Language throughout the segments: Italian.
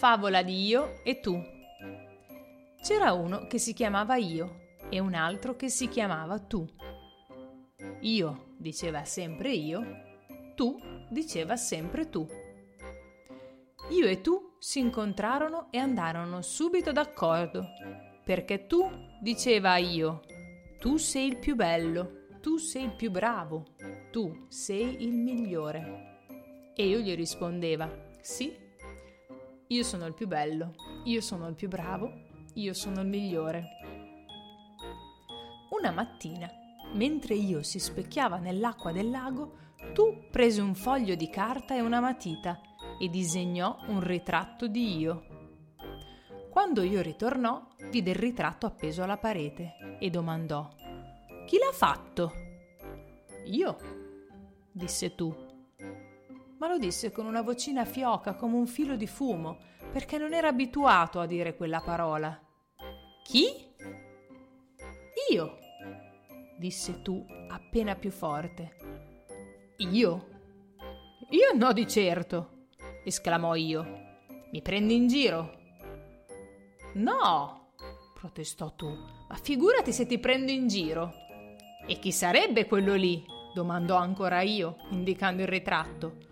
Favola di io e tu. C'era uno che si chiamava io e un altro che si chiamava tu. Io diceva sempre io, tu diceva sempre tu. Io e tu si incontrarono e andarono subito d'accordo, perché tu diceva io, tu sei il più bello, tu sei il più bravo, tu sei il migliore. E io gli rispondeva, sì, io sono il più bello, io sono il più bravo, io sono il migliore. Una mattina, mentre io si specchiava nell'acqua del lago, tu prese un foglio di carta e una matita e disegnò un ritratto di io. Quando io ritornò, vide il ritratto appeso alla parete e domandò: Chi l'ha fatto? Io, disse tu. Ma lo disse con una vocina fioca come un filo di fumo, perché non era abituato a dire quella parola. Chi? Io, disse tu appena più forte. Io? Io no di certo, esclamò io. Mi prendi in giro? No, protestò tu, ma figurati se ti prendo in giro. E chi sarebbe quello lì? domandò ancora io, indicando il ritratto.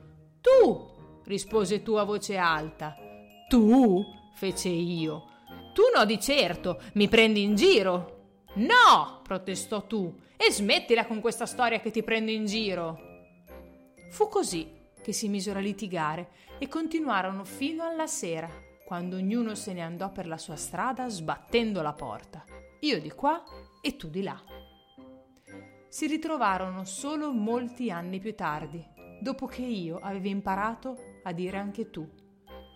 Tu, rispose tu a voce alta. Tu? fece io. Tu no di certo, mi prendi in giro. No, protestò tu, e smettila con questa storia che ti prendo in giro. Fu così che si misero a litigare e continuarono fino alla sera, quando ognuno se ne andò per la sua strada sbattendo la porta, io di qua e tu di là. Si ritrovarono solo molti anni più tardi, dopo che io avevo imparato a dire anche tu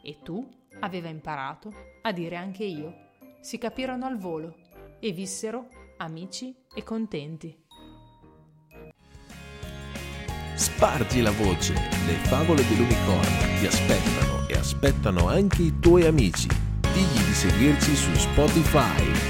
e tu aveva imparato a dire anche io. Si capirono al volo e vissero amici e contenti. Spargi la voce, le favole dell'unicorno ti aspettano e aspettano anche i tuoi amici. Digli di seguirci su Spotify.